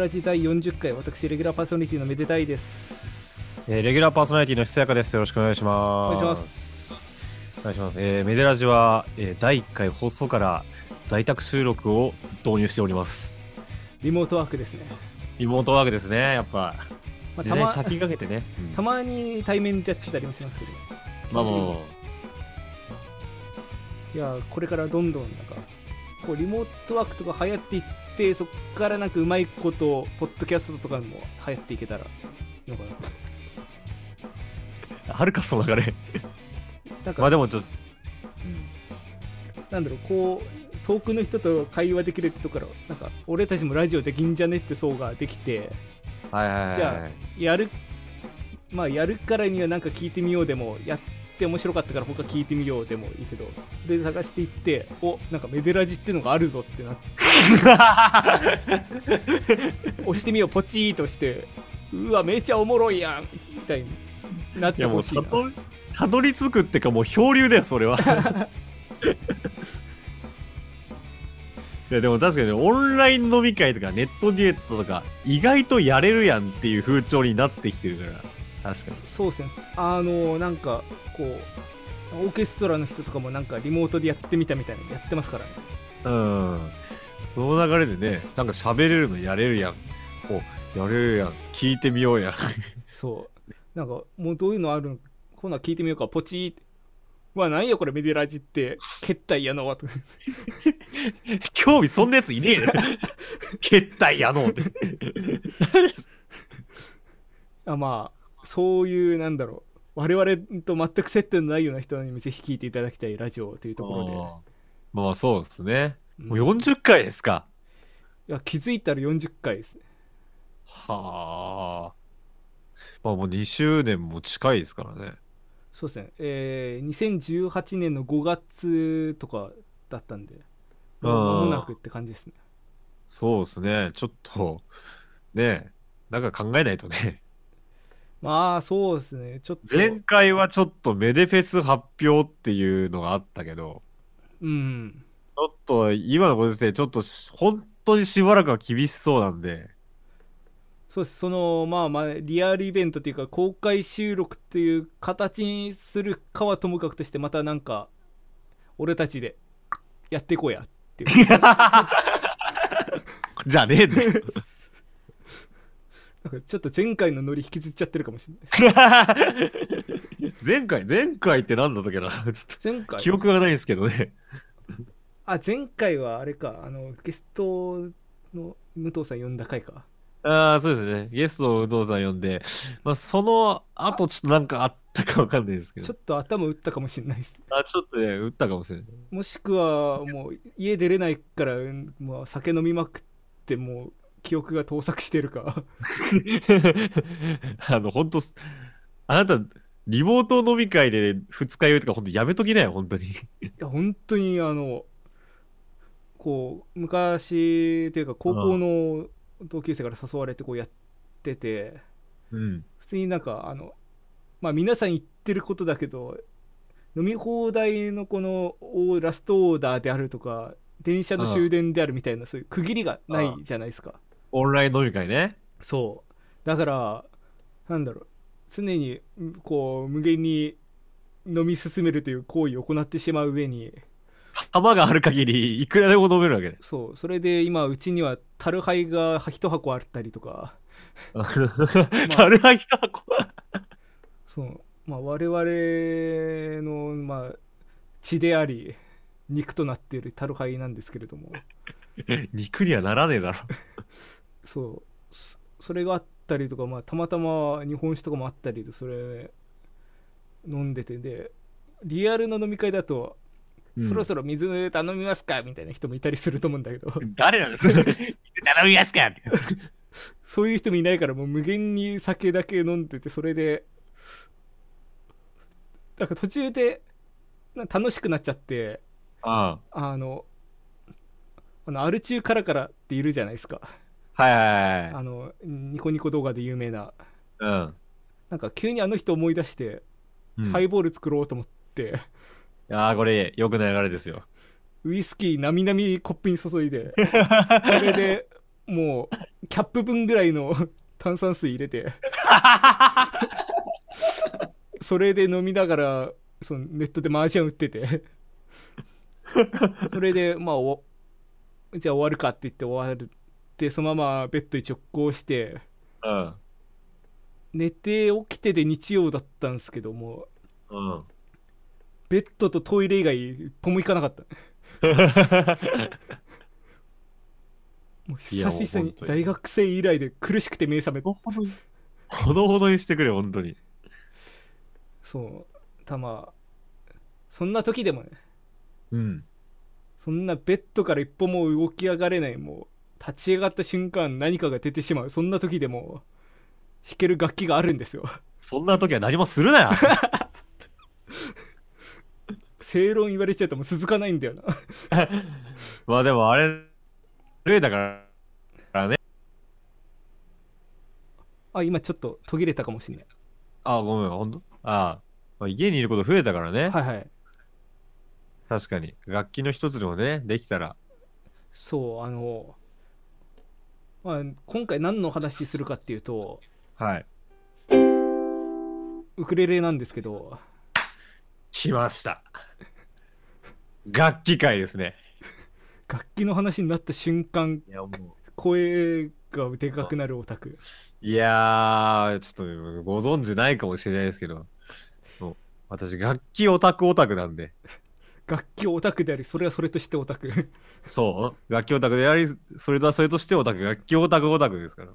デラジ第40回、私、レギュラーパーソナリティのめでたいです。えーレギュラーパーソナリティのひつやかです。よろしくお願いしおます。願いします。お願いします。えーメデラジは、えー第1回放送から在宅収録を導入しております。リモートワークですね。リモートワークですね、やっぱ。まあ、たま先駆けてね。うんたまに対面でやってたりもしますけど、まあもいや、これからどんどんなんか、こうリモートワークとか流行っていって、そこからなんかうまいこと、ポッドキャストとかも流行っていけたらいいのかなと。う、はるかその流れ。なんか、まあでもちょっと、なんだろう、こう、遠くの人と会話できるってところなんか、俺たちもラジオできんじゃねって層ができて、はいはいはい。じゃやるまあやるからにはなんか聞いてみようでもやって面白かったから他聞いてみようでもいいけど。で探していっておなんかメデラジってのがあるぞってなって。押してみようポチーとして。うわめちゃおもろいやんみたいになってほしいな。たどたどり着くってかもう漂流だよそれは。いやでも確かにオンライン飲み会とかネットデュエットとか意外とやれるやんっていう風潮になってきてるから確かに。そうですね。あのなんかこうオーケストラの人とかもなんかリモートでやってみたみたいなのやってますからね。うん。その流れでねなんか喋れるのやれるやん。おやれるやん。聞いてみようや。ん そう。なんかもうどういうのあるのこんなん聞いてみようか。ポチーってうわなんやこれ。メデラジって。決体やのわと 興味そんなやついねえ。よ決体やのうって。あまあそういうなんだろう我々と全く接点のないような人にもぜひ聞いていただきたいラジオというところで、まあそうですねうんもう40回ですか、いや気づいたら40回ですねはあ。まあもう2周年も近いですからね。そうですねえー、2018年の5月とかだったんでうんもう間もなくって感じですねそうですね。ちょっと、ねなんか考えないとね。まあそうですね。ちょっと。前回はちょっとメデフェス発表っていうのがあったけど、うん。ちょっと今のご時世、ちょっとし本当にしばらくは厳しそうなんで、そうです。そのまあまあリアルイベントというか公開収録という形にするかはともかくとしてまたなんか俺たちでやっていこうやっていう。じゃあねえんだよなんかちょっと前回のノリ引きずっちゃってるかもしれない前回、前回って何だったっけな。ちょっ前回？と記憶がないんですけどね。あ前回はあれか。あのゲストの武藤さん呼んだ回か。ああ、そうですね。ゲストを有働さん呼んで、まあ、その後ちょっとなんかあったかわかんないですけど。ちょっ、と頭打ったかもしれないです。あちょっとね、打ったかもしれない。もしくはもう家出れないからうんもう酒飲みまくってもう記憶が盗作してるか あの、本当あなた、リモート飲み会で二日酔いとか本当やめときなよ、本当に。いや本当にあのこう昔というか高校の同級生から誘われてこうやっててうん。普通になんかあのまあ皆さん言ってることだけど飲み放題のこのおラストオーダーであるとか電車の終電であるみたいなそういう区切りがないじゃないですかオンライン飲み会ね。そうだからなんだろう常にこう無限に飲み進めるという行為を行ってしまう上に玉がある限り、いくらでも飲めるわけで。そうそれで今うちには樽杯が一箱あったりとかなるは一箱？そうまあ我々のまあ血であり肉となっている樽杯なんですけれども 肉にはならねえだろ。そうそそれがあったりとか、まあ、たまたま日本酒とかもあったりとそれ飲んでてでリアルの飲み会だと、うん。そろそろ水頼みますかみたいな人もいたりすると思うんだけど。誰なんですか？頼みますか？そういう人もいないからもう無限に酒だけ飲んでてそれでなんか途中でな楽しくなっちゃってああ。のあのアル中カラカラっているじゃないですか。あはいはいはい。あのニコニコ動画で有名な。うん。なんか急にあの人思い出して、うん。ハイボール作ろうと思って。ああ、これ、よくない流れですよ。ウイスキーなみなみコップに注いで。それでもうキャップ分ぐらいの 炭酸水入れて。それで飲みながらそのネットで麻雀打ってて。それでまあおじゃあ終わるかって言って終わるってそのままベッドに直行してうん。寝て起きてで日曜だったんですけどもうん。ベッドとトイレ以外一歩も行かなかった もう久々に大学生以来で苦しくて目覚めほどほどに。ほどほどにしてくれ、本当に。そうたまそんな時でもねうん。そんなベッドから一歩も動き上がれないもう立ち上がった瞬間何かが出てしまうそんな時でも弾ける楽器があるんですよそんな時は何もするなよ。正論言われちゃうともう続かないんだよな まあでもあれ、例だからね。あ今ちょっと途切れたかもしれないあ、ごめん、ほんと？あまあ家にいること増えたからね。はいはい確かに。楽器の一つでもね、できたら。そうあの、まあ、今回何の話するかっていうとはい。ウクレレなんですけど来ました。楽器会ですね。楽器の話になった瞬間いや、もう。声がでかくなるオタクいやー、ちょっとご存知ないかもしれないですけど、私、楽器オタクオタクなんで、楽器オタクでありそれはそれとしてオタクそう、楽器オタクであり、それとはそれとしてオタク、楽器オタクオタクですから。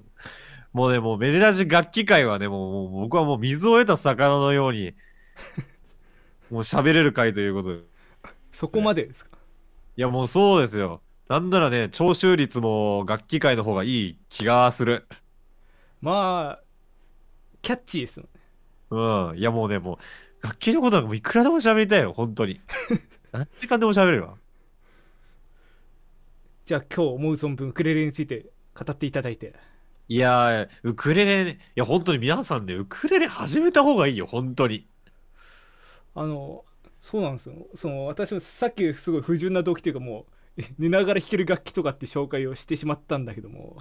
もうね、もう珍しい楽器界はね、もうもう僕はもう水を得た魚のように、もう喋れる回ということで。いそこまでですか？や、もうそうですよ。なんならね、聴取率も楽器界の方がいい気がする。まあキャッチーですよねうん。いや、もうね、もう、楽器のことなんかもういくらでも喋りたいよ、本当に。何時間でも喋れるわ。じゃあ今日思う存分ウクレレについて語っていただいていやー、ウクレレ、いや、本当に皆さんね、ウクレレ始めた方がいいよ、本当に。あのそうなんですよその私もさっきすごい不純な動機というかもう 寝ながら弾ける楽器とかって紹介をしてしまったんだけども、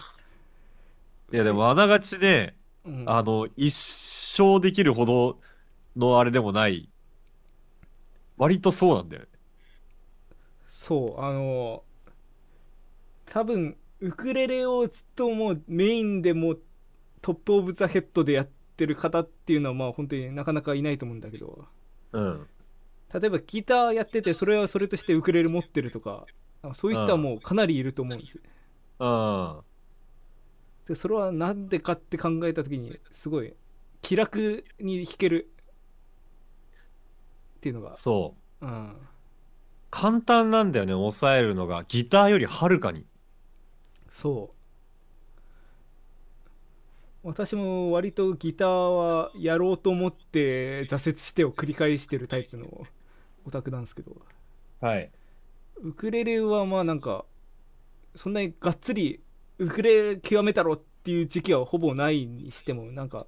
いや、でも、あながちね、うん、あの、一生できるほどのあれでもない。割とそうなんだよね。そうあの多分ウクレレをずっともうメインでもう top of the head でやってる方っていうのはまあ本当になかなかいないと思うんだけどうん。例えばギターやっててそれはそれとしてウクレレ持ってるとかそういったはもうかなりいると思うんですようん。でそれはなんでかって考えた時にすごい気楽に弾けるっていうのがそう。うん簡単なんだよね、抑えるのが。ギターよりはるかに。そう私も割とギターはやろうと思って挫折してを繰り返してるタイプのオタクなんですけどはい。ウクレレはまあなんかそんなにがっつりウクレレ極めたろっていう時期はほぼないにしてもなんか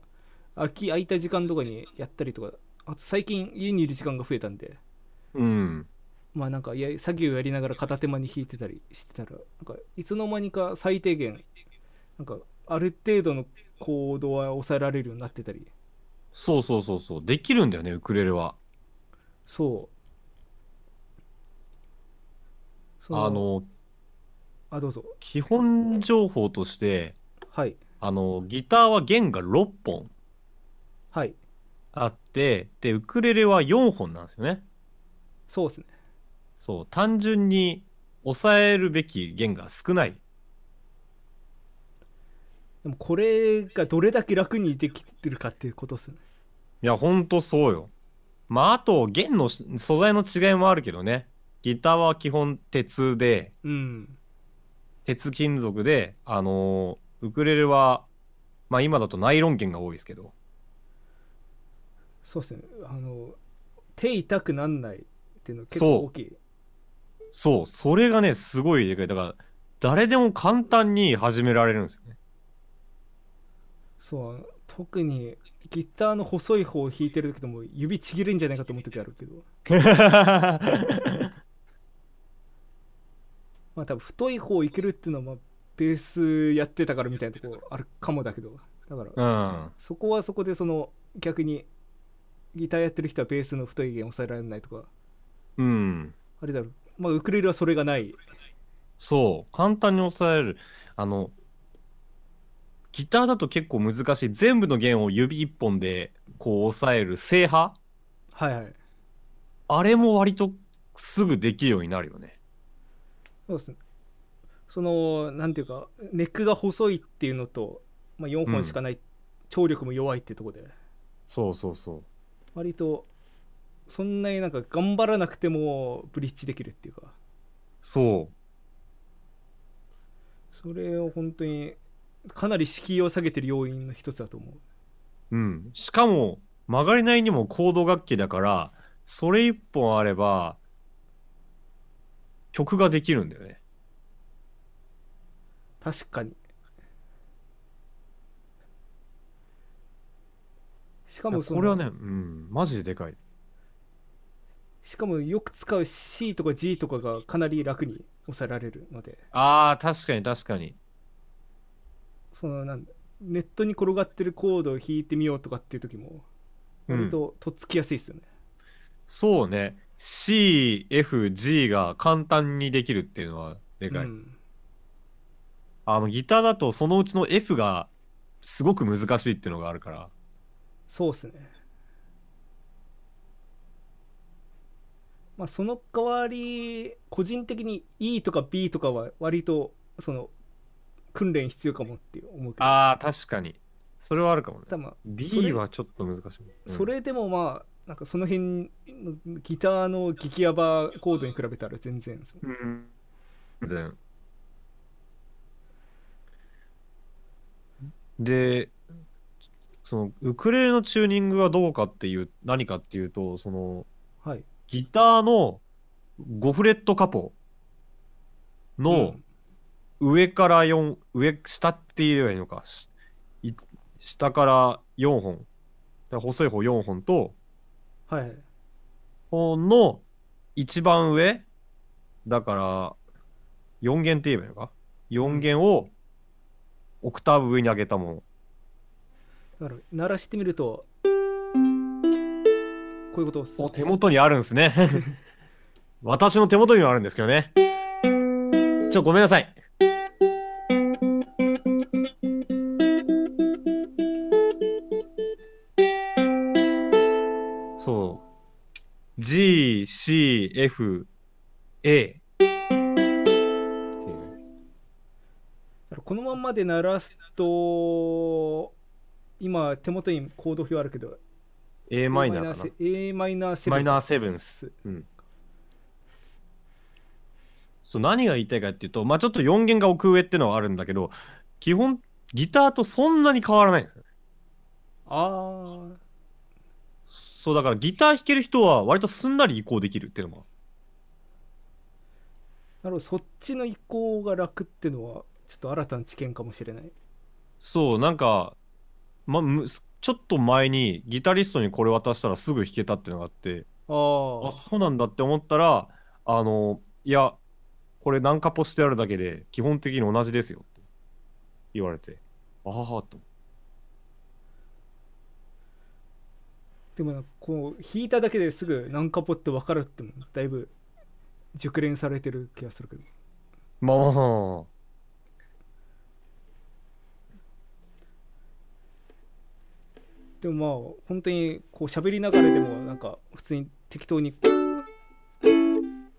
空き空いた時間とかにやったりとかあと最近家にいる時間が増えたんでうん。まあなんかいや作業やりながら片手間に弾いてたりしてたらなんかいつの間にか最低限なんかある程度のコードは抑えられるようになってたり。そうそうそうそう。できるんだよね、ウクレレは。そう。そあの、あどうぞ。基本情報として、はい。あの、ギターは弦が6本。はい。あって、で、ウクレレは4本なんですよね。そうですねそう、単純に抑えるべき弦が少ない。でもこれがどれだけ楽にできてるかっていうことですねいや、ほんとそうよ。まあ、あと、弦のし素材の違いもあるけどね。ギターは基本鉄で、うん鉄金属で、あのーウクレレは、まあ今だとナイロン弦が多いですけど、そうですねあの手痛くなんないっていうの結構大きいそう、それがね、すごいでかい。だから、誰でも簡単に始められるんですよね。そう特にギターの細い方を弾いてる時とも指ちぎれんじゃないかと思う時あるけど。まあ多分太い方いけるっていうのはまあベースやってたからみたいなとこあるかもだけど。だからうん。そこはそこでその逆にギターやってる人はベースの太い弦抑えられないとかうん。あれだろまあウクレレはそれがない。そう。簡単に抑える。あのギターだと結構難しい。全部の弦を指一本でこう押さえる正波はいはい。あれも割とすぐできるようになるよね。そうですね。そのなんていうかネックが細いっていうのと、まあ、4本しかない、張力も弱いっていうところで。そうそうそう。割とそんなになんか頑張らなくてもブリッジできるっていうか。そう。それを本当にかなり敷居を下げてる要因の一つだと思う。うん、しかも曲がりないにもコード楽器だからそれ一本あれば曲ができるんだよね。確かに。しかもそのこれはねうん。マジででかいしかもよく使う C とか G とかがかなり楽に抑えられるので。あー確かに確かに。そのなんだネットに転がってるコードを弾いてみようとかっていう時もうん。割ととっつきやすいですよね、そうね。CFG が簡単にできるっていうのはでかい、うん。あのギターだとそのうちの F がすごく難しいっていうのがあるから。そうですねまあその代わり個人的に E とか B とかは割とその訓練必要かもって思うけど。あー確かに。それはあるかもね。ただまあ B はちょっと難しい、うんそれでもまあなんかその辺のギターの激ヤバコードに比べたら全然ですようん。全然。でそのウクレレのチューニングはどうかっていう何かっていうとそのはいギターの5フレットカポの上から4、上下って言えばいいのか。下から4本。細い方4本とはいはい。この一番上だから4弦って言えばいいのか。4弦をオクターブ上に上げたもの。だから鳴らしてみるとこういうことお手元にあるんですね。私の手元にはあるんですけどね。ちょごめんなさい。そう。G C F A っていうだからこのまんまで鳴らすと今手元にコード表あるけど A マイナーかな。A マイナーセブンマイナーセブンスうん。そう何が言いたいかっていうと、まあちょっと4弦が奥上ってのはあるんだけど、基本ギターとそんなに変わらないんですよ。ああそうだからギター弾ける人は割とすんなり移行できるっていうのも。なるほど。そっちの移行が楽ってのはちょっと新たな知見かもしれない。そう、なんか、ま、むちょっと前にギタリストにこれ渡したらすぐ弾けたっていうのがあって、ああ、あそうなんだって思ったら、あの、いや、これ何カポしてあるだけで基本的に同じですよって言われて、ああ、と。でもなんかこう弾いただけですぐ何カポって分かるってのもだいぶ熟練されてる気がするけど。まあ、でもまあ本当にこう喋りながらでもなんか普通に適当に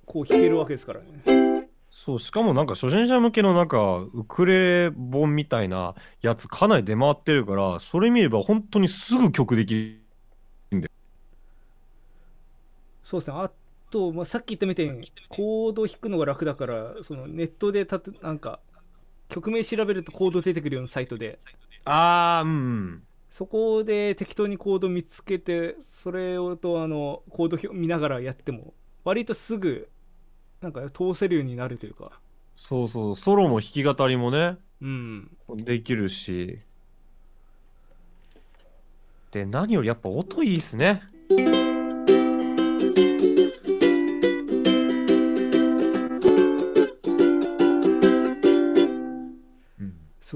こう弾けるわけですからねそう、しかもなんか初心者向けのなんかウクレレ本みたいなやつかなり出回ってるから、それ見れば本当にすぐ曲できる。そうですねあと、まあ、さっき言ったみたいにコード弾くのが楽だからそのネットでたとなんか曲名調べるとコード出てくるようなサイトでああ、うん。そこで適当にコード見つけてそれをとあのコード表見ながらやっても割とすぐなんか通せるようになるというかそうそう、ソロも弾き語りもね、うんできるし。で、何よりやっぱ音いいっすね。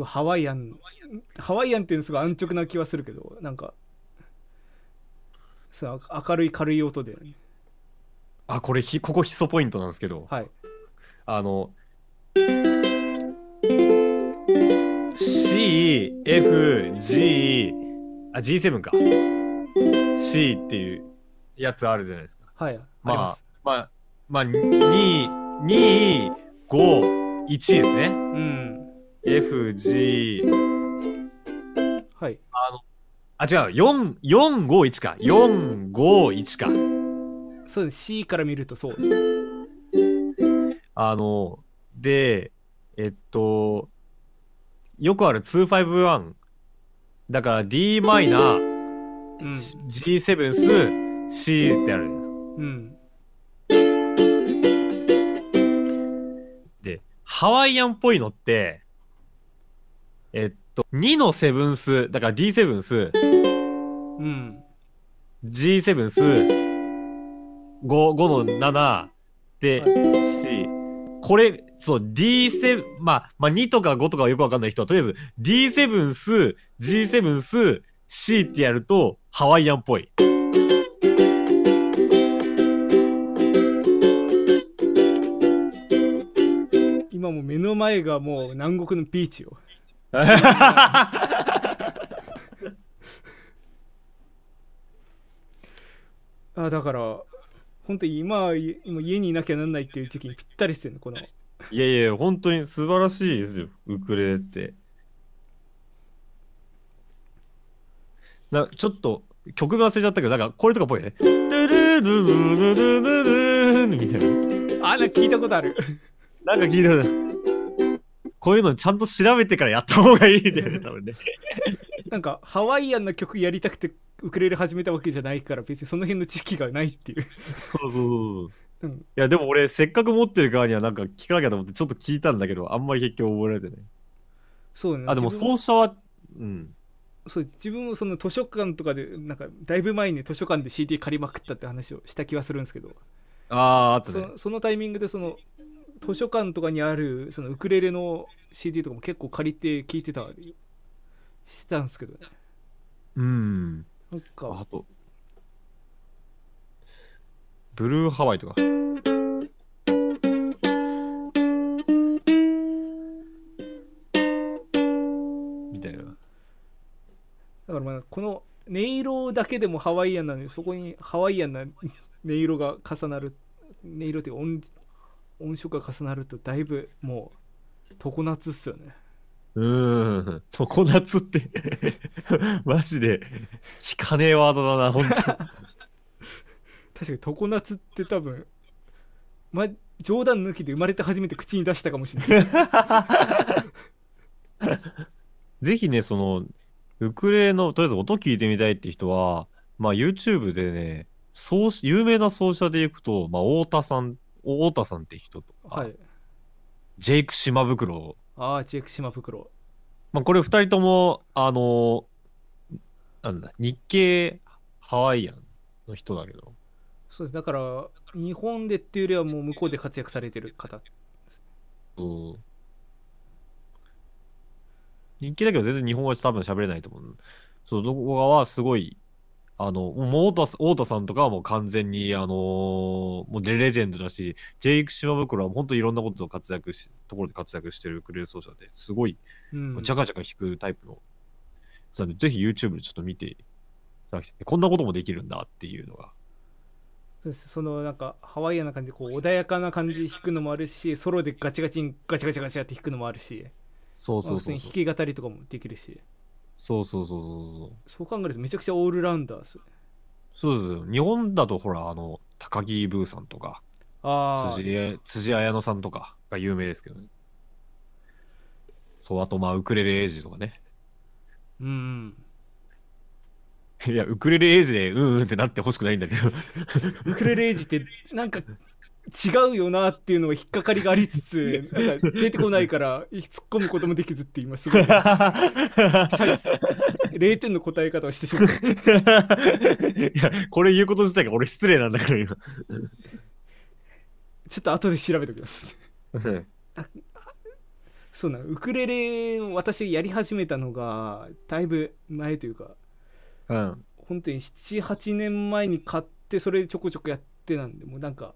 ハワイアンハワイアンっていうのすごい安直な気はするけどなんかそう明るい軽い音で。あこれひここヒ素ポイントなんですけど。はい。あの CFG あ G7 か。C っていうやつあるじゃないですか。はいありまあまあまあ2 2 5 1ですね。うん FG はい。あ違う。4 4 5 1か。4 5 1か。そうです。C から見るとそう。ですあのでえっとよくある251だから d マイナー。うん。G7 ス C ってあるんです。うん。でハワイアンっぽいのってえっと2のセブンスだから D7 スうん。G7 ス 5, 5の7で、は C これそう D7 まあまあ2とか5とかはよくわかんない人はとりあえず D7 ス G7 ス C ってやるとハワイアンっぽい。今もう目の前がもう南国のビーチよあだから本当に今今家にいなきゃなんないっていう時期にぴったりですよねこの。いやいや本当に素晴らしいですよウクレレって。なちょっと曲名忘れちゃったけどなんかこれとかっぽいね。ドゥルドゥルルルルルルみたいな。あなんか聞いたことある。なんか聞いたことこういうのちゃんと調べてからやった方がいいんだよね多分ね。なんかハワイアンな曲やりたくてウクレレ始めたわけじゃないから別にその辺の知識がないっていう、そうそうそうそう。うん、いやでも俺せっかく持ってる側にはなんか聞かなきゃと思ってちょっと聞いたんだけどあんまり結局覚えられてない。そうね。あでも奏者はうん。そう自分もその図書館とかでなんかだいぶ前に図書館で CD 借りまくったって話をした気はするんですけど。あああったね。そそのタイミングでその図書館とかにあるそのウクレレの CD とかも結構借りて聞いてたりしてたんですけどね。うん。なんか。あと。ブルーハワイとか。みたいな。だからまあこの音色だけでもハワイアンなのにそこにハワイアンな音色が重なる。音色っていうか音音色が重なるとだいぶもう常夏っすよね。うーん。常夏って マジで聞かねえワードだな本当。確かに常夏って多分ま冗談抜きで生まれて初めて口に出したかもしれない。ぜひね、その、ウクレレの、とりあえず音聞いてみたいって人は、まあ YouTube でね、有名な奏者でいくと、まあ太田さん、お太田さんって人とか、はい。ジェイク島袋、ああチェック島袋。まあこれ二人とも、あのなんだ、日系ハワイアンの人だけど、そうです。だから日本でっていうよりはもう向こうで活躍されてる方。うん。日系だけど全然日本語は多分喋れないと思う。そう、動画はすごい、あの、もう太田さ太田さんとかはもう完全に、あのーもうレレジェンドだし、ジェイク島袋は本当にいろんなことを活躍し、ところで活躍してるウクレレ奏者ですごい、うんジャカジャカ弾くタイプの、そうねぜひ YouTube でちょっと見ていただきたい。こんなこともできるんだっていうのが。そうですそのなんかハワイアンな感じでこう穏やかな感じで弾くのもあるしソロでガチガチにガチガチガチって弾くのもあるしそうそうそうそう。弾き語りとかもできるしそうそうそうそうそう。そう考えるとめちゃくちゃオールラウンダーですよねそうそうそう。日本だとほら、あの、高木ブーさんとか、ああ辻江辻彩乃さんとかが有名ですけどね。そう、あとまあ、ウクレレエイジとかね。うんうんいや、ウクレレエイジでうんうんってなってほしくないんだけど。ウクレレエイジってなんか違うよなっていうのは引っかかりがありつつなんか出てこないから突っ込むこともできずって今すごい。シャイです0点の答え方をしてしまった。いや、これ言うこと自体が俺失礼なんだから今。ちょっと後で調べておきます。そうなのウクレレを私やり始めたのがだいぶ前というかうん。本当に78年前に買ってそれちょこちょこやってなんでもうなんか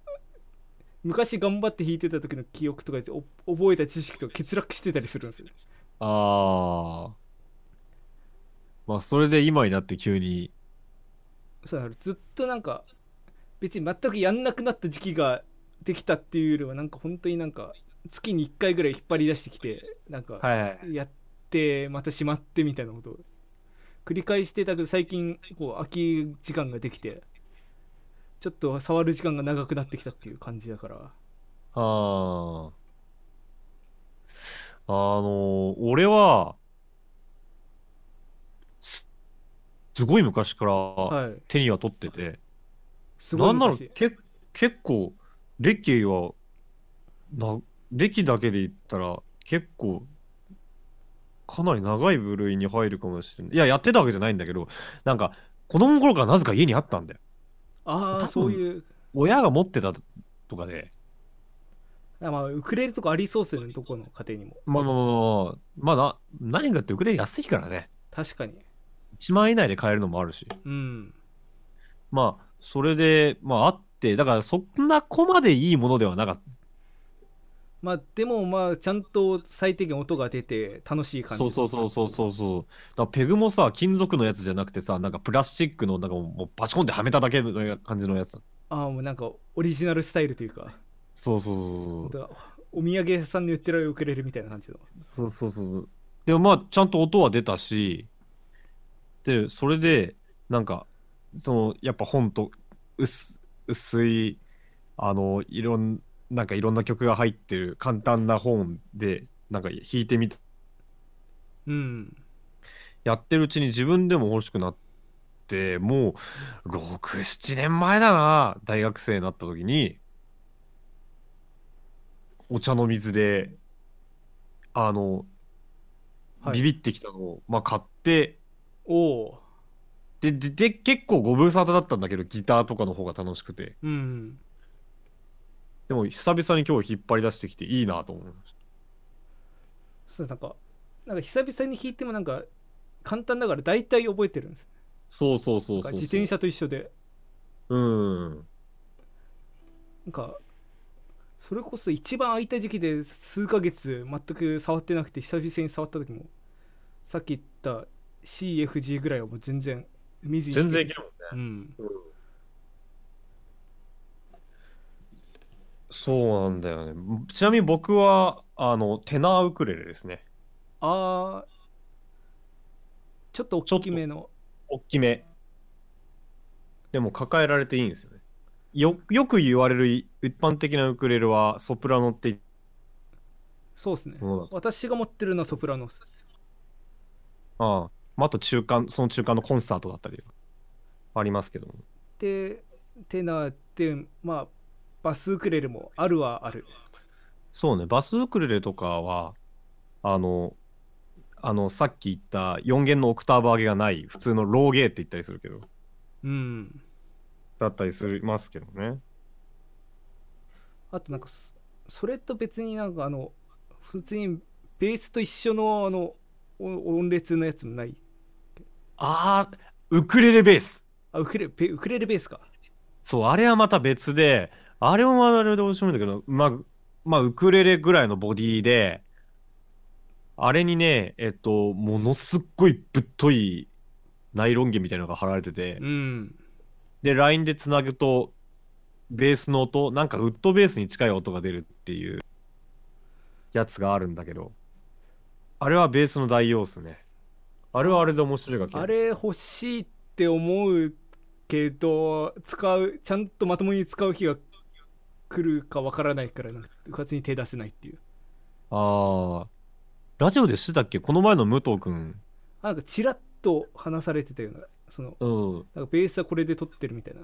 昔頑張って弾いてた時の記憶とかでお覚えた知識とか欠落してたりするんですよああ。まあ、それで今になって急に。そうずっとなんか別に全くやんなくなった時期ができたっていうよりはなんか本当になんか月に1回ぐらい引っ張り出してきてなんか。やってまたしまってみたいなことを繰り返してたけど最近こう空き時間ができてちょっと触る時間が長くなってきたっていう感じだからああ。あの俺は、すすごい昔からはい手には取ってて、すごないんなら昔け結構、歴は、な、歴だけで言ったら結構、かなり長い部類に入るかもしれない。いや、やってたわけじゃないんだけど、なんか、子供の頃からなぜか家にあったんだよ。ああそういう親が持ってたとかで、あまあウクレレとかありそうっすよねどこの家庭にもまあまあまあまあ、まあな、何かってウクレレ安いからね。確かに1万円以内で買えるのもあるし。うんまあ、それで、まああって、だからそんな子までいいものではなかった。まあでもまあちゃんと最低限音が出て楽しい感じそうそうそうそうそうそう。だペグもさ、金属のやつじゃなくてさ、なんかプラスチックの、なんかもうバチコンではめただけの感じのやつだ。ああもうなんかオリジナルスタイルというかそうそうそうだお土産屋さんに売ってるウクレレみたいな感じのそう。そうそうそう。でもまあ、ちゃんと音は出たし、で、それで、なんか、その、やっぱ本と薄薄い、あの、いろん、なんかいろんな曲が入ってる簡単な本で、なんか弾いてみて、うん。やってるうちに自分でも欲しくなって、もう、6、7年前だな、大学生になった時に、お茶の水で、あの、はい。ビビってきたのを、まあ、買って、おおで、で、で結構ご無沙汰だったんだけど、ギターとかの方が楽しくて。うんでも、久々に今日引っ張り出してきていいなと思いましそうなんかなんか久々に弾いてもなんか簡単だから大体覚えてるんですた。そうそうそうそう。自転車と一緒でうん。なんかそれこそ一番空いた時期で数ヶ月全く触ってなくて久々に触った時もさっき言った CFG ぐらいはもう全然見ずに全然い弾けるもんね。うんそうなんだよね。ちなみに僕は、あの、テナーウクレレですね。あーちょっと大きめの大きめ。でも抱えられていいんですよね。よ、よく言われる一般的なウクレレはソプラノってそうですね。私が持ってるのはソプラノスああ。まあ、あと中間、その中間のコンサートだったりありますけども。でテナーってまあバスウクレレもあるはある。そうね、バスウクレレとかは、あの、あの、さっき言った4弦のオクターブ上げがない、普通のローゲーって言ったりするけど、うん。だったりするますけどね。あとなんかそそれと別になんかあの普通にベースと一緒のあのお音列のやつもない？ああ、ウクレレベース。あウクレペウクレレベースか。そう、あれはまた別で、あれもあれで面白いんだけど、まあ、まあ、ウクレレぐらいのボディで、あれにね、えっと、ものすっごいぶっといナイロン弦みたいなのが貼られてて、うんで、ラインでつなぐと、ベースの音、なんかウッドベースに近い音が出るっていうやつがあるんだけど、あれはベースの代用っすね。あれはあれで面白い楽器あれ欲しいって思うけど使うちゃんとまともに使う日が来るかわからないからなんかうかつに手出せないっていうああ、ラジオでしてたっけ？この前の武藤くん。あなんかチラッと話されてたようなそのうん。なんかベースはこれで撮ってるみたいな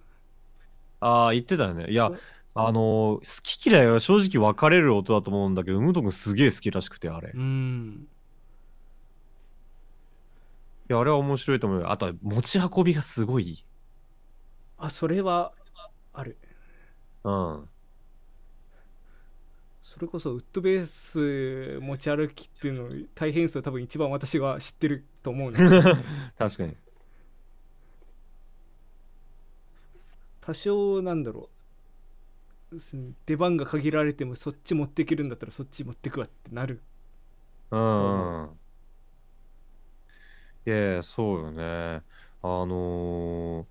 ああ、言ってたよね。いやあのー好き嫌いは正直分かれる音だと思うんだけど、武藤くんすげえ好きらしくて、あれ。いうんや、あれは面白いと思うよ。あとは持ち運びがすごい。あそれはあるうん。それこそウッドベース持ち歩きっていうの大変さ多分一番私が知ってると思うんで 確かに。多少なんだろうす出番が限られてもそっち持っていけるんだったらそっち持ってくわってなるうん。いやそうよね。あの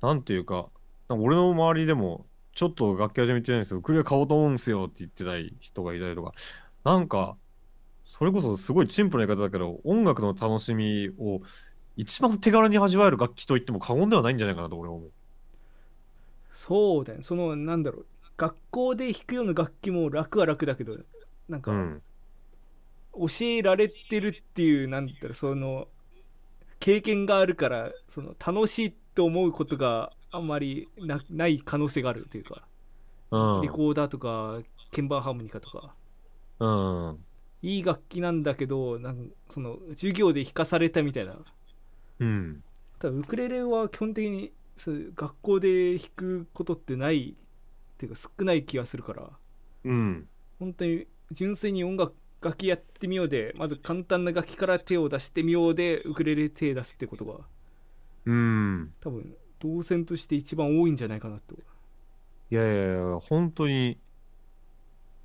ー、なんていうか俺の周りでも、ちょっと楽器始めてないんですよ。ウクレレ買おうと思うんですよって言ってた人がいたりとか、なんか、それこそすごいシンプルな言い方だけど、音楽の楽しみを一番手軽に味わえる楽器と言っても過言ではないんじゃないかなと俺は思う。そうだよそのなんだろう学校で弾くような楽器も楽は楽だけどなんかうん。教えられてるっていうなんだろうその経験があるからその楽しいと思うことがあんまりなない可能性があるというかうん。レコーダーとか鍵盤ハーモニカとかうん。いい楽器なんだけどなんその授業で弾かされたみたいなうん。ただウクレレは基本的にそう学校で弾くことってないっていうか少ない気がするからうん。本当に純粋に音楽楽器やってみようでまず簡単な楽器から手を出してみようでウクレレ手出すってことがうん。多分動線として一番多いんじゃないかなといやいやいや、本当に、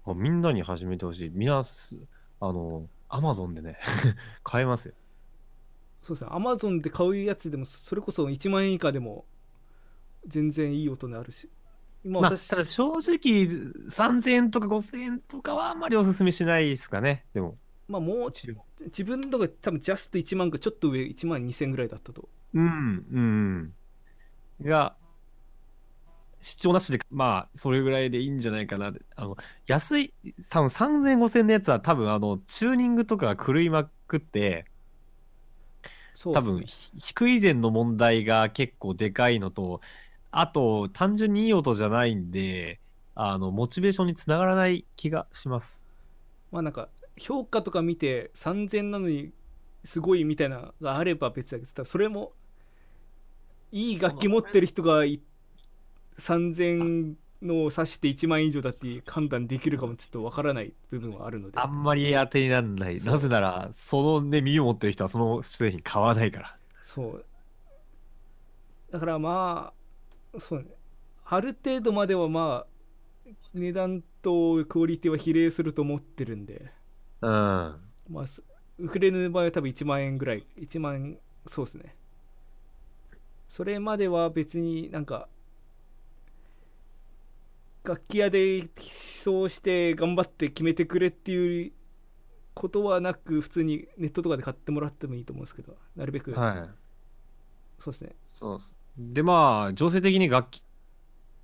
あみんなに始めてほしい。みなす、あの、アマゾンでね、買えますよ。そうですねアマゾンで買うやつでもそれこそ1万円以下でも全然いい音になるし今まあ、私、ただ正直、3000円とか5000円とかはあんまりおすすめしないですかね。でも、まあもう自分のが多分ジャスト1万かちょっと上1万2000ぐらいだったとうん、うん。が、視聴なしで、まあ、それぐらいでいいんじゃないかな。あの、安い、多分3000、5000のやつは多分、あの、チューニングとかが狂いまくって、多分、そうっすねひ弾く以前の問題が結構でかいのと、あと、単純にいい音じゃないんで、あの、モチベーションにつながらない気がします。まあなんか評価とか見て3000なのにすごいみたいなのがあれば別だけどそれもいい楽器持ってる人がい3000のを指して1万円以上だって判断できるかもちょっとわからない部分はあるのであんまり当てにならない。なぜなら、そのね、耳を持ってる人はその製品買わないから。そうだからまあそうねある程度まではまあ値段とクオリティは比例すると思ってるんでうん。まあそウクレレの場合は多分1万円ぐらい1万円そうですねそれまでは別になんか楽器屋で思想して頑張って決めてくれっていうことはなく普通にネットとかで買ってもらってもいいと思うんですけどなるべく、はい。そうですねそうっす。で、まあ、情勢的に楽器、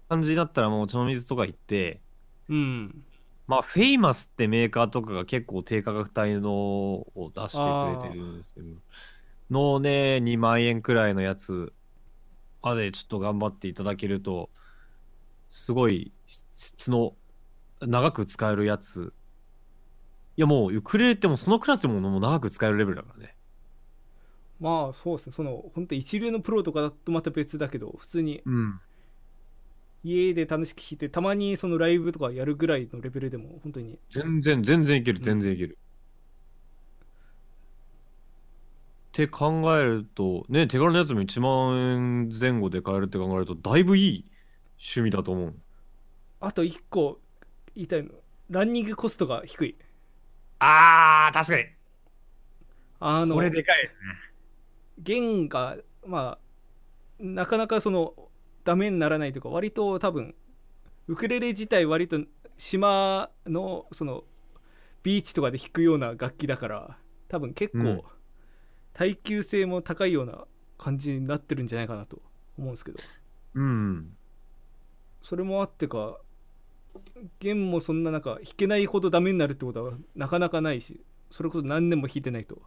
感じになったらもうお茶の水とか行って、うんまあ、フェイマスってメーカーとかが結構低価格帯のを出してくれてるんですけど、のね、2万円くらいのやつまでちょっと頑張っていただけると、すごい質の長く使えるやつ。いやもう、ウクレレってもうそのクラスでももう長く使えるレベルだからね。まあそうですねその本当一流のプロとかだとまた別だけど普通にうん。家で楽しく弾いてたまにそのライブとかやるぐらいのレベルでも本当に全然、全然いける、うん全然いける。って考えると、ね、手軽なやつも1万円前後で買えるって考えると、だいぶいい趣味だと思う。あと1個言いたいのランニングコストが低いあー、確かに。あのこれでかい。弦がまあなかなかそのダメにならないというか割と多分ウクレレ自体割と島のそのビーチとかで弾くような楽器だから多分結うん構耐久性も高いような感じになってるんじゃないかなと思うんですけどうん。それもあってか弦もそんななんか弾けないほどダメになるってことはなかなかないしそれこそ何年も弾いてないと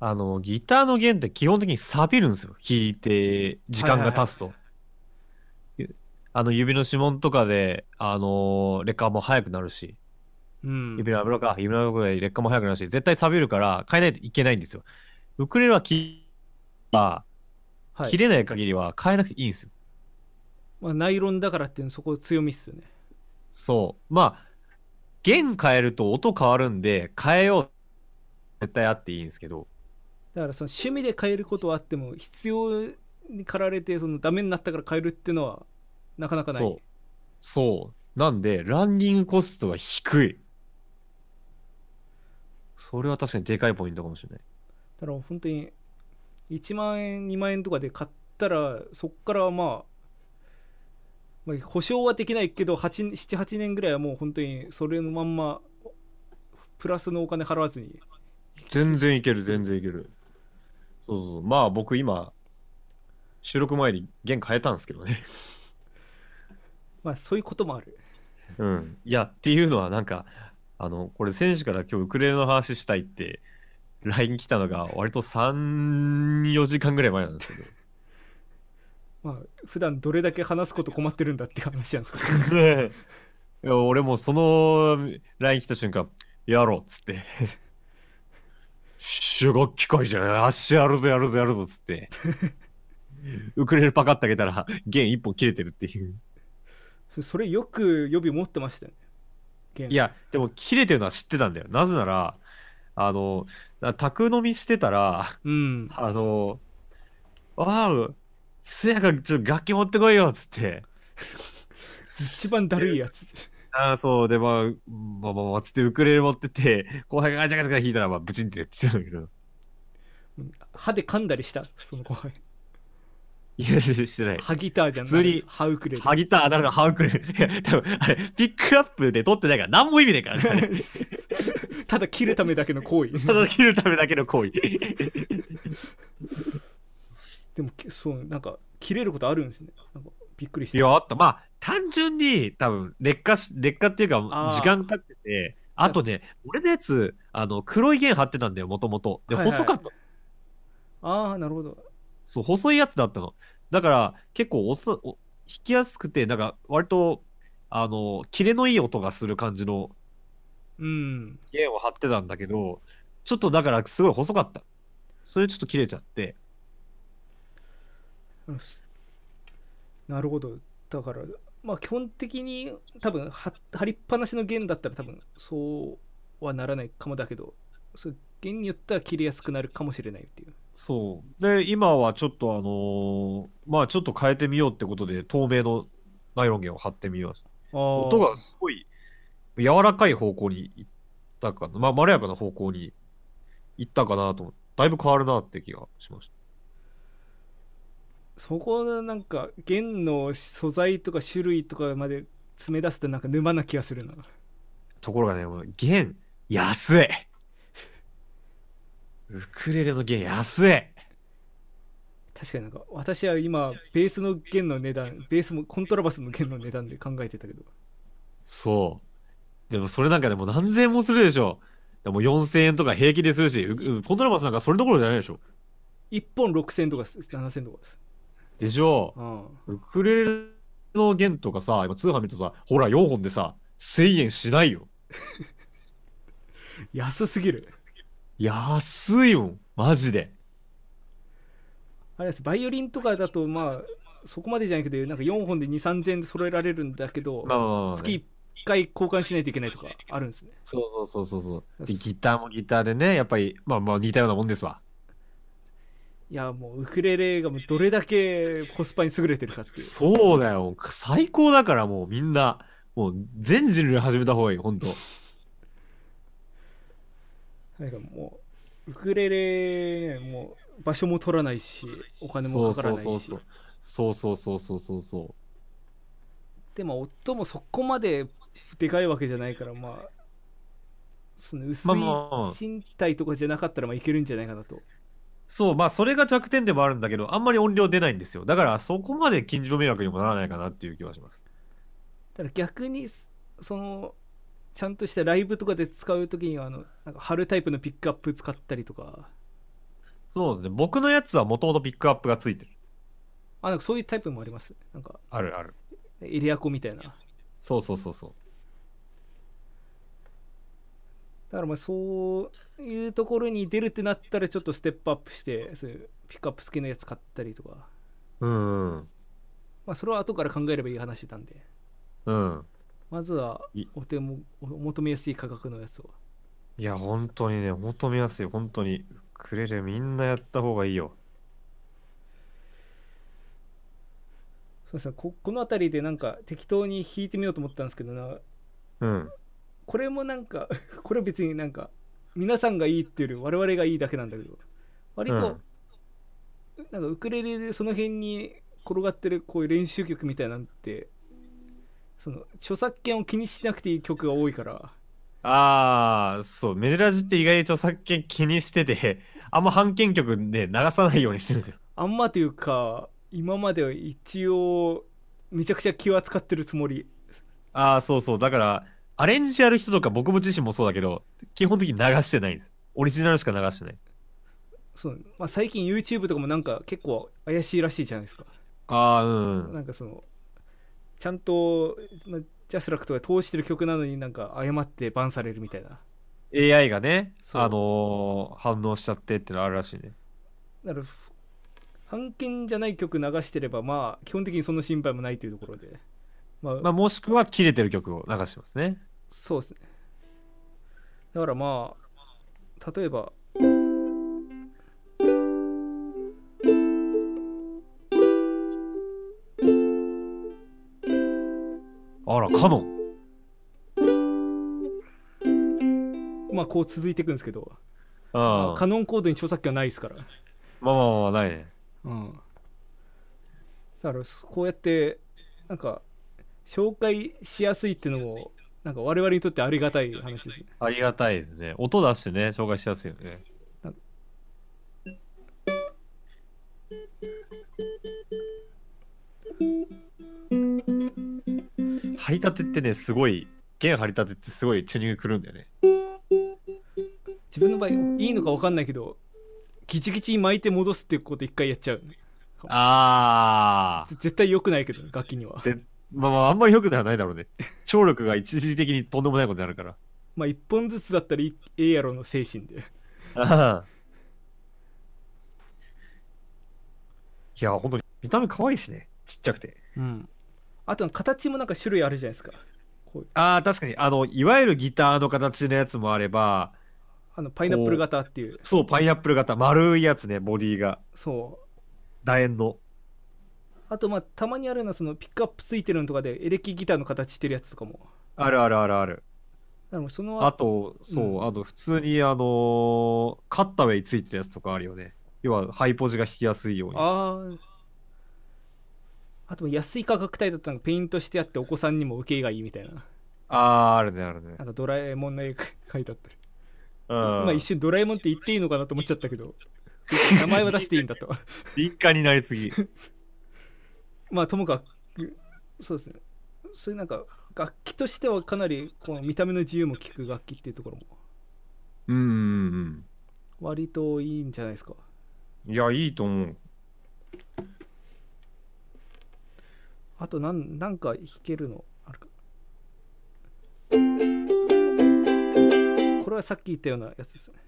あの、ギターの弦って基本的に錆びるんですよ。弾いて、時間が経つと。あの、指の指紋とかで、あのー劣化も早くなるし。うん指の油か、指の油で劣化も早くなるし、絶対錆びるから変えないといけないんですよ。ウクレレは切ははい切れない限りは変えなくていいんですよ。まあ、ナイロンだからっていうのそこ強みっすよねそう。まあ、弦変えると音変わるんで変えよう絶対あっていいんですけどだからその趣味で変えることはあっても必要に駆られてそのダメになったから変えるっていうのはなかなかないそうそうなんでランニングコストが低いそれは確かにでかいポイントかもしれない。だから本当に1万円2万円とかで買ったらそっからまあまあ保証はできないけど78年ぐらいはもう本当にそれのまんまプラスのお金払わずに。全然いける全然いける。そうそうそう。まあ僕今収録前に弦変えたんですけどね。まあそういうこともある。うん。いやっていうのはなんかあのこれ選手から今日ウクレレの話したいって LINE 来たのが割と34時間ぐらい前なんですけど。まあ普段どれだけ話すこと困ってるんだって話なんですけど。いや俺もその LINE 来た瞬間やろうっつって。主楽器会じゃない。足やるぞやるぞやるぞっつって。ウクレレパカッてあげたら弦一本切れてるっていう。そそれよく予備持ってましたよね。弦いやでも切れてるのは知ってたんだよ。なぜならあの宅飲みしてたらうん。あのああせやかちょっと楽器持ってこいよっつって。一番だるいやつ。ああ、そう、で、まあ、まあまあまあ、つってウクレレ持ってて、後輩がガチャガチャガチャ弾いたら、まあ、ブチンってやってたんだけど。歯で噛んだりした？その後輩いや、してない。歯ギターじゃん普通に歯ウクレレハギター、誰かハウクレレ。いや、多分あれ、ピックアップで撮ってないから、何も意味ないからねあれ。ただ切るためだけの行為ただ切るためだけの行為。でもきそうなんか切れることあるんですねなんかびっくりしていや、あった。まあ、単純に、多分劣化し、劣化っていうかあー、時間かかってて、あとね、俺のやつ、あの、黒い弦張ってたんだよ、もともと。で、はいはい細かった。ああなるほどそう、細いやつだったの。だから、結構おそお、弾きやすくて、なんか、割と、あの、キレのいい音がする感じのうん弦を張ってたんだけど、ちょっとだから、すごい細かった。それちょっと切れちゃって、うんなるほどだからまあ基本的に多分は張りっぱなしの弦だったら多分そうはならないかもだけどそう弦によっては切れやすくなるかもしれないっていうそう。で、今はちょっとあのーまあちょっと変えてみようってことで、透明のナイロン弦を貼ってみました。音音がすごい柔らかい方向に行ったかな、まあまろやかな方向に行ったかなと思って、だいぶ変わるなって気がしました。そこのなんか弦の素材とか種類とかまで詰め出すとなんか沼な気がするなところがね、もう弦、安いウクレレの弦、安い確かになんか私は今ベースの弦の値段ベースもコントラバスの弦の値段で考えてたけどそう。でもそれなんかでも何千円もするでしょ。でも4000円とか平気でするし、コントラバスなんかそれどころじゃないでしょ。1本6000とか7000とかですでしょうんウクレレの弦とかさ、今通販見るとさ、ほら4本でさ、1000円しないよ。安すぎる安いもん、マジで。あれですバイオリンとかだとまあそこまでじゃないけどなんか4本で2 3 0 0円で揃えられるんだけど、まあまあまあまあね月1回交換しないといけないとかあるんですねそうそうそうそうそう。で、ギターもギターでね、やっぱり、まあまあ似たようなもんですわ。いやもうウクレレがもうどれだけコスパに優れてるかっていうそうだよ。最高だからもうみんな、もう全人類始めた方がいい、ほんと。なんかもうウクレレねもう場所も取らないしお金もかからないし。そうそうそうそうそうそうそうでも音もそこまででかいわけじゃないからまあその薄いまあまあ。身体とかじゃなかったらまあいけるんじゃないかなと。そうまあそれが弱点でもあるんだけどあんまり音量出ないんですよ。だからそこまで近所迷惑にもならないかなっていう気はします。ただ逆にそのちゃんとしたライブとかで使う時にはあのなんか貼るタイプのピックアップ使ったりとか。そうですね。僕のやつはもともとピックアップがついてる。あなんかそういうタイプもあります？なんか。あるある。エリアコみたいな。だそうそうそうそう。からまあそういうところに出るってなったらちょっとステップアップしてそういうピックアップ付きのやつ買ったりとか。うんうん。まあそれは後から考えればいい話なんで。うんまずはいお手もお求めやすい価格のやつをいや、本当にね、求めやすい、本当に。くれるみんなやった方がいいよ。そうですねここの辺りでなんか適当に弾いてみようと思ったんですけどなうん。これもなんか これは別になんか皆さんがいいっていうより我々がいいだけなんだけど割と、なんかウクレレでその辺に転がってるこういう練習曲みたいなんてその著作権を気にしなくていい曲が多いからああ、そう、メデラジって意外に著作権気にしてて、あんま版権曲ね、流さないようにしてるんですよ。あんまというか今までは一応めちゃくちゃ気を扱ってるつもりああ、そうそう。だから、アレンジやる人とか僕自身もそうだけど、基本的に流してないんです。オリジナルしか流してない。そう、まあ、最近 YouTube とかもなんか結構怪しいらしいじゃないですかああ、うん。なんかそのちゃんと、まあ、ジャスラックとか通してる曲なのになんか誤ってバンされるみたいな AI がね、そうあのー反応しちゃってってのあるらしいね。だから版権じゃない曲流してればまあ基本的にその心配もないというところでまあ、まあ、もしくは切れてる曲を流してますね。そうですねだからまあ例えばあら、カノン。まあこう続いていくんですけど、あまカノンコードに著作権はないですからあまあまあまあ、ないね。うんだからこうやってなんか紹介しやすいっていうのもなんか我々にとってありがたい話ですねありがたいですね。音出してね、紹介しやすいよね。張り立てってね、すごい、弦張り立てってすごいチューニングくるんだよね。自分の場合いいのか分かんないけどギチギチに巻いて戻すっていうこと一回やっちゃうあー。絶対良くないけど楽器にはぜまあまあ、あんまり良くはないだろうね。聴力が一時的にとんでもないことになるから。まあ一本ずつだったらいいええやろの精神でああ。いや、本当に見た目可愛いしね。ちっちゃくて。うんあと形もなんか種類あるじゃないですかああ、確かに。あの、いわゆるギターの形のやつもあれば、あのパイナップル型っていうそう、パイナップル型、丸いやつね、ボディが。そう楕円の。あとまあたまにあるのはそのピックアップついてるのとかでエレキギターの形してるやつとかもあるあるあるある。だからそのあと、そう、うんあと普通に、あのーカッタウェイついてるやつとかあるよね。要は、ハイポジが弾きやすいように。あーあと安い価格帯だったのがペイントしてあってお子さんにも受けがいいみたいなあー、あるね、あるね。なんかドラえもんの絵が描いてあったりうん。まあ一瞬ドラえもんって言っていいのかなと思っちゃったけど名前は出していいんだと敏感になりすぎ。まあともかくそうですねそういうなんか楽器としてはかなりこの見た目の自由も利く楽器っていうところもうんうんうん。割といいんじゃないですかいや、いいと思う。あとなんなんか弾けるの？あるか。これはさっき言ったようなやつですよね。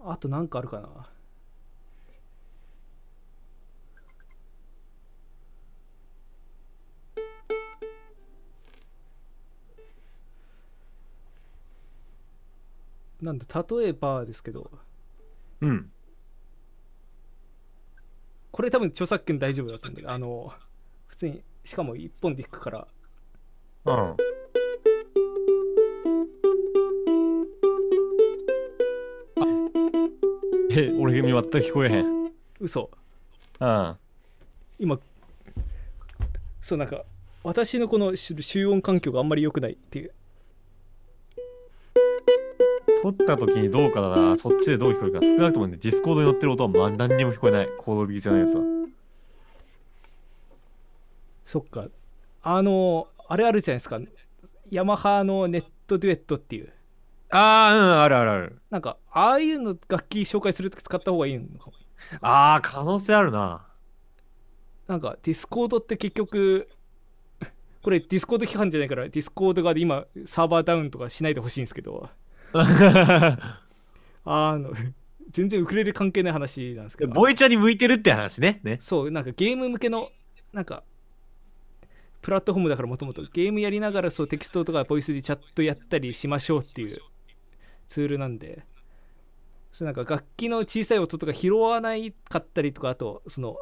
あとなんかあるかな？なんで例えばですけどうん。これ多分著作権大丈夫だと思うんだけどあの普通にしかも一本で弾くからうん。え、俺に全く聞こえへん。嘘うん。今そうなんか私のこの集集音環境があんまり良くないっていう撮った時にどうかだな。そっちでどう聞こえるか。少なくともね、ディスコードに乗ってる音はまあ何にも聞こえない。コード弾きじゃないやつは。そっかあのあれあるじゃないですかヤマハのネットデュエットっていうあー、うん、あるあるある。なんかああいうの楽器紹介するとき使った方がいいのかもあー、可能性あるな。なんかディスコードって結局 これディスコード批判じゃないからディスコード側で今サーバーダウンとかしないでほしいんですけど あの 全然ウクレレ関係ない話なんですけどボイチャに向いてるって話ね。ね。そうなんかゲーム向けのなんかプラットフォームだからもともとゲームやりながらそうテキストとかボイスでチャットやったりしましょうっていうツールなんでそうなんか楽器の小さい音とか拾わないかったりとかあとその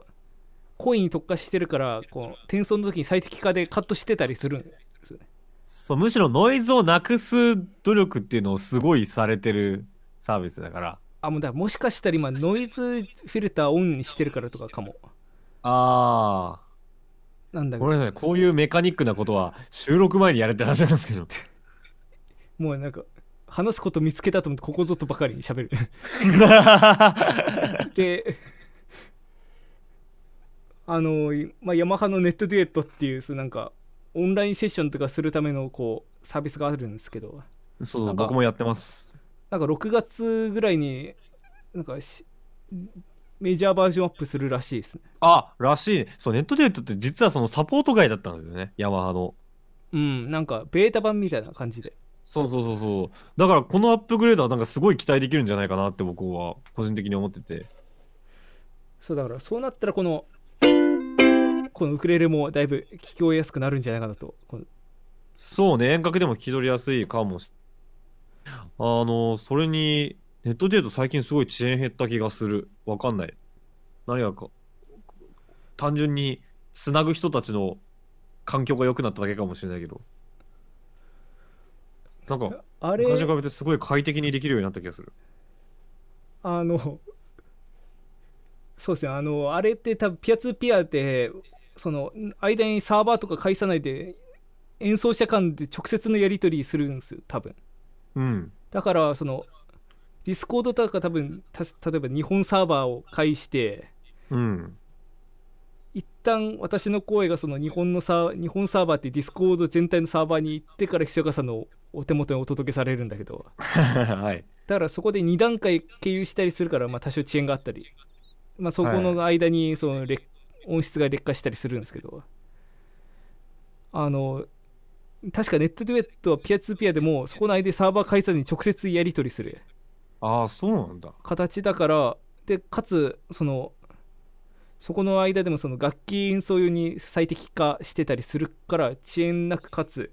声に特化してるからこう転送の時に最適化でカットしてたりするんですよねそう、むしろノイズをなくす努力っていうのをすごいされてるサービスだから。あもうだもしかしたら今ノイズフィルターオンにしてるからとかかもああ。なんだごめんなさい。こういうメカニックなことは収録前にやれって話なんですけど。もうなんか話すこと見つけたと思ってここぞとばかりに喋る であの、まあ、ヤマハのネットデュエットっていうそうなんかオンラインセッションとかするためのこうサービスがあるんですけどそう僕もやってます。なんか6月ぐらいになんかしメジャーバージョンアップするらしいですねあ、らしいね。そう、ネットデートって実はそのサポート外だったんですよね。ヤマハの。うんなんかベータ版みたいな感じでそうそうそうそう。だからこのアップグレードはなんかすごい期待できるんじゃないかなって僕は個人的に思ってて。そうだからそうなったらこのこのウクレレもだいぶ聞き終えやすくなるんじゃないかなとそうね、遠隔でも聞き取りやすいかもしあの、それに、ネットデート最近すごい遅延減った気がする。わかんない。何がか、単純につなぐ人たちの環境が良くなっただけかもしれないけど。なんか、あれ昔に比べてすごい快適にできるようになった気がする。あのそうですねあのあれって多分ピアツーピアでその間にサーバーとか介さないで演奏者間で直接のやり取りするんですよ多分うん。だからそのディスコードとか多分た例えば日本サーバーを介してうん。一旦私の声がその日本のサー日本サーバーってディスコード全体のサーバーに行ってからひそかさんのお手元にお届けされるんだけど はい。だからそこで2段階経由したりするから、まあ、多少遅延があったり、まあ、そこの間にその劣音質が劣化したりするんですけどあの確かネットデュエットはピアツーピアでもそこの間でサーバー介さずに直接やり取りするああ、そうなんだ。形だからでかつそのそこの間でもその楽器演奏用に最適化してたりするから遅延なくかつ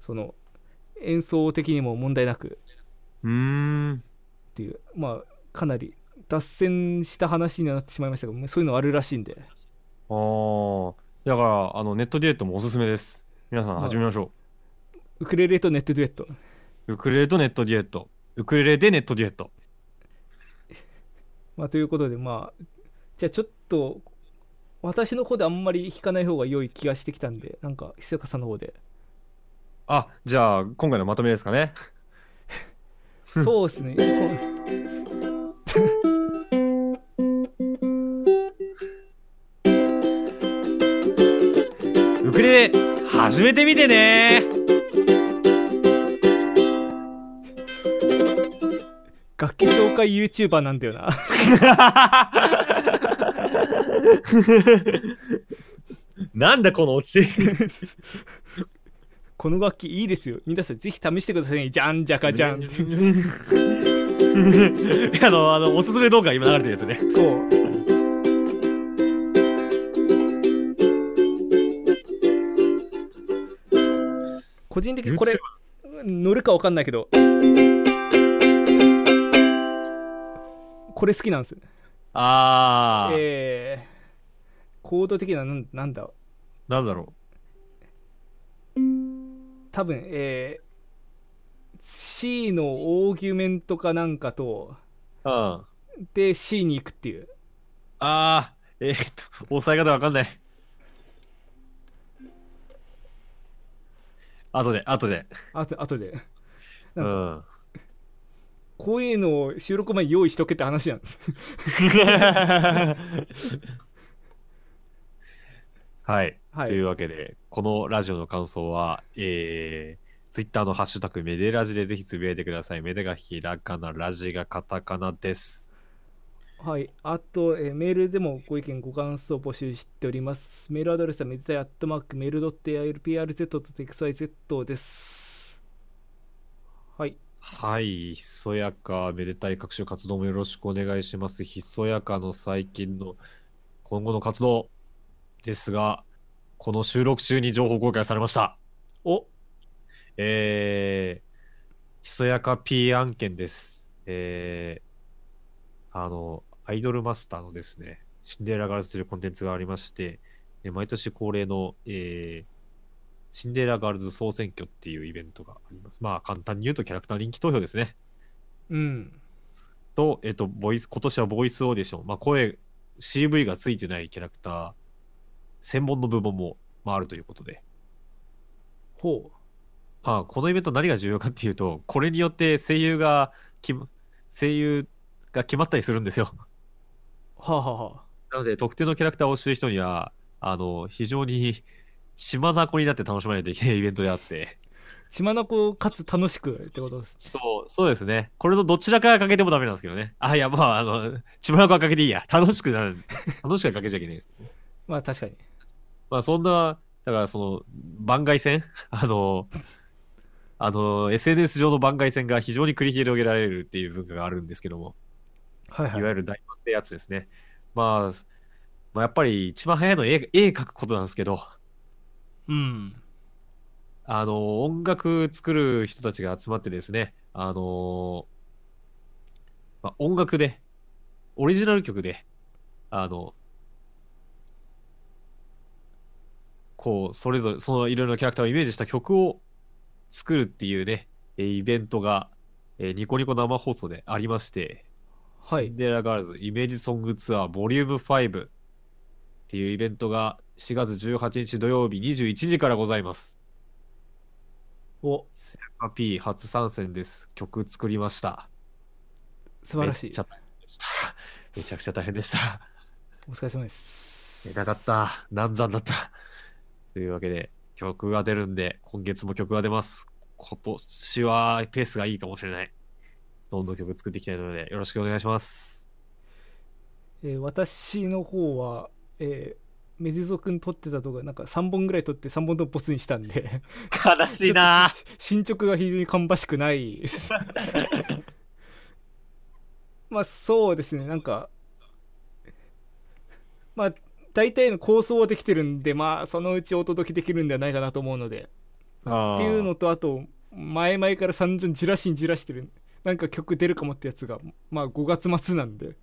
その演奏的にも問題なくうーん。っていうまあかなり脱線した話にはなってしまいましたがそういうのあるらしいんでああ。だから、あの、ネットデートもおすすめです。皆さん始めましょウクレレとネットデュエットう。ウクレレとネットデュエット。ウクレレでネットデュエット。まあということでまあじゃあちょっと私の方であんまり弾かない方が良い気がしてきたんでなんかひそかさんの方であ、じゃあ、今回のまとめですかね。そうですね始めてみてね。楽器紹介 YouTuber なんだよな。なんだこのオチ。この楽器いいですよ。皆さんぜひ試してくださいね。じゃんじゃかじゃんって。あの、あの、おすすめ動画今流れてるやつね。そう個人的にこれ乗るか分かんないけどこれ好きなんですよあー、えーコード的ななんなんだなんだろ多分えー C のオーギュメントかなんかとう。うん。で C に行くっていうあー、えー、っと、押さえ方わかんない。後で、後で。あと後でうなんん。こういうのを収録前に用意しとけって話なんです はい、はいというわけで、このラジオの感想は、えー、ツイッターのハッシュタグメデラジでぜひつぶやいてください。メデがひらがな、ラジがカタカナです。はい。あと、えーメールでもご意見、ご感想を募集しております。メールアドレスはメディタイアットマークメールドット ARPRZ.xyz です。はい。はい、ひそやか、めでたい各種活動もよろしくお願いします。ひそやかの最近の今後の活動ですが、この収録中に情報公開されました。おえー、ひそやか P 案件です。えー、あの、アイドルマスターのですね、シンデレラガールズというコンテンツがありまして、で毎年恒例の、えー、シンデレラガールズ総選挙っていうイベントがあります。まあ、簡単に言うとキャラクター人気投票ですね。うんと、えっと、ボイス、今年はボイスオーディション、まあ、声、CV がついてないキャラクター、専門の部門も、まあ、あるということで、ほまあ、このイベント何が重要かっていうと、これによって声優が声優が決まったりするんですよ。うはあ、はあはあ、なので、特定のキャラクターを知る人には、あの、非常に 島なこになって楽しまないといけない イベントであって、血眼かつ楽しくってことですそう、そうですね。これのどちらかがかけてもダメなんですけどね。あ、いや、まあ、あの、島なこはかけていいや。楽しくな、楽しくはかけちゃいけないです。まあ確かにまあそんな、だからその番外戦？あの、あの、SNS 上の番外戦が非常に繰り広げられるっていう文化があるんですけども、はいはい。いわゆる大ファンってやつですね。まあ、まあ、やっぱり一番早いのは絵絵描くことなんですけど、うん。あの、音楽作る人たちが集まってですね、あの、まあ、音楽で、オリジナル曲で、あの、こう、それぞれ、そのいろいろなキャラクターをイメージした曲を作るっていうね、えーイベントが、えーニコニコ生放送でありまして、はいシンデレラガールズイメージソングツアーボリューム5っていうイベントが4月18日土曜日21時からございます。おセラカ P 初参戦です。曲作りました。素晴らしいめっちゃ大変でした。めちゃくちゃ大変でした。お疲れ様です寝なかった。難産だった。というわけで、曲が出るんで、今月も曲が出ます。今年はペースがいいかもしれない。どんどん曲作っていきたいので、よろしくお願いします。えー私の方は、えーメディゾ君撮ってた動画なんか3本ぐらい撮って3本ともボツにしたんで。悲しいな。進捗が非常に芳しくない。で すまあそうですね。なんかまあ大体の構想はできてるんでまあそのうちお届けできるんではないかなと思うので。っていうのとあと前々から散々じらしにじらしてるなんか曲出るかもってやつがまあ5月末なんで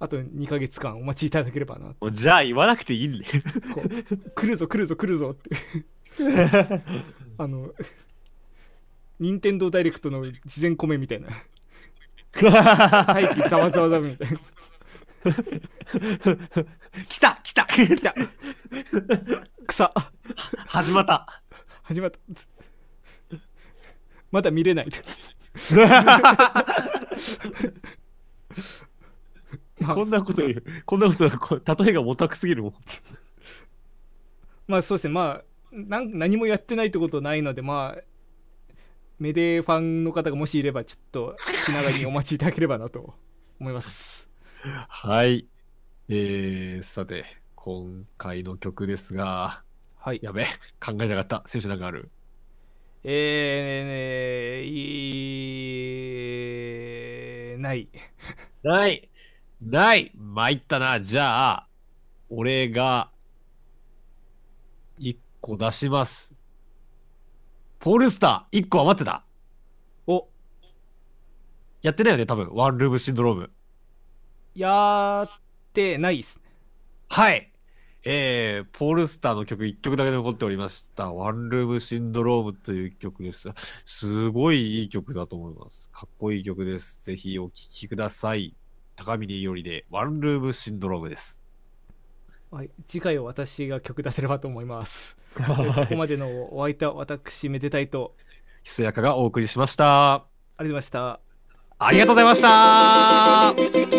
あと2ヶ月間お待ちいただければなじゃあ言わなくていいんで。こう来るぞ来るぞ来るぞって。あの任天堂ダイレクトの事前コメみたいな。大気ざわざわざわみたいな。来た来た。来た。草始まった。始まった。まだ見れない。まあ こんなこと言う。こんなことこう例えがもたくすぎるもん。まあそうですねまあなん何もやってないってことないのでまあメデファンの方がもしいればちょっと気長にお待ちいただければなと思いますはい。えー、さて、今回の曲ですが、はいやべ、考えなかった。選手なんかある？えー、ねいないないない参ったな。じゃあ、俺が、一個出します。ポールスター、一個余ってた。おやってないよね、多分。ワンルームシンドローム。やってないっすはい。えー、ポールスターの曲1曲だけ残っておりました。ワンルームシンドロームという曲です。すごいいい曲だと思います。かっこいい曲です。ぜひお聴きください。高峰よりでワンルームシンドロームです。はい、次回は私が曲出せればと思います。え ーここまでのお相手は私めでたいとひそやかがお送りしました。ありがとうございました。ありがとうございました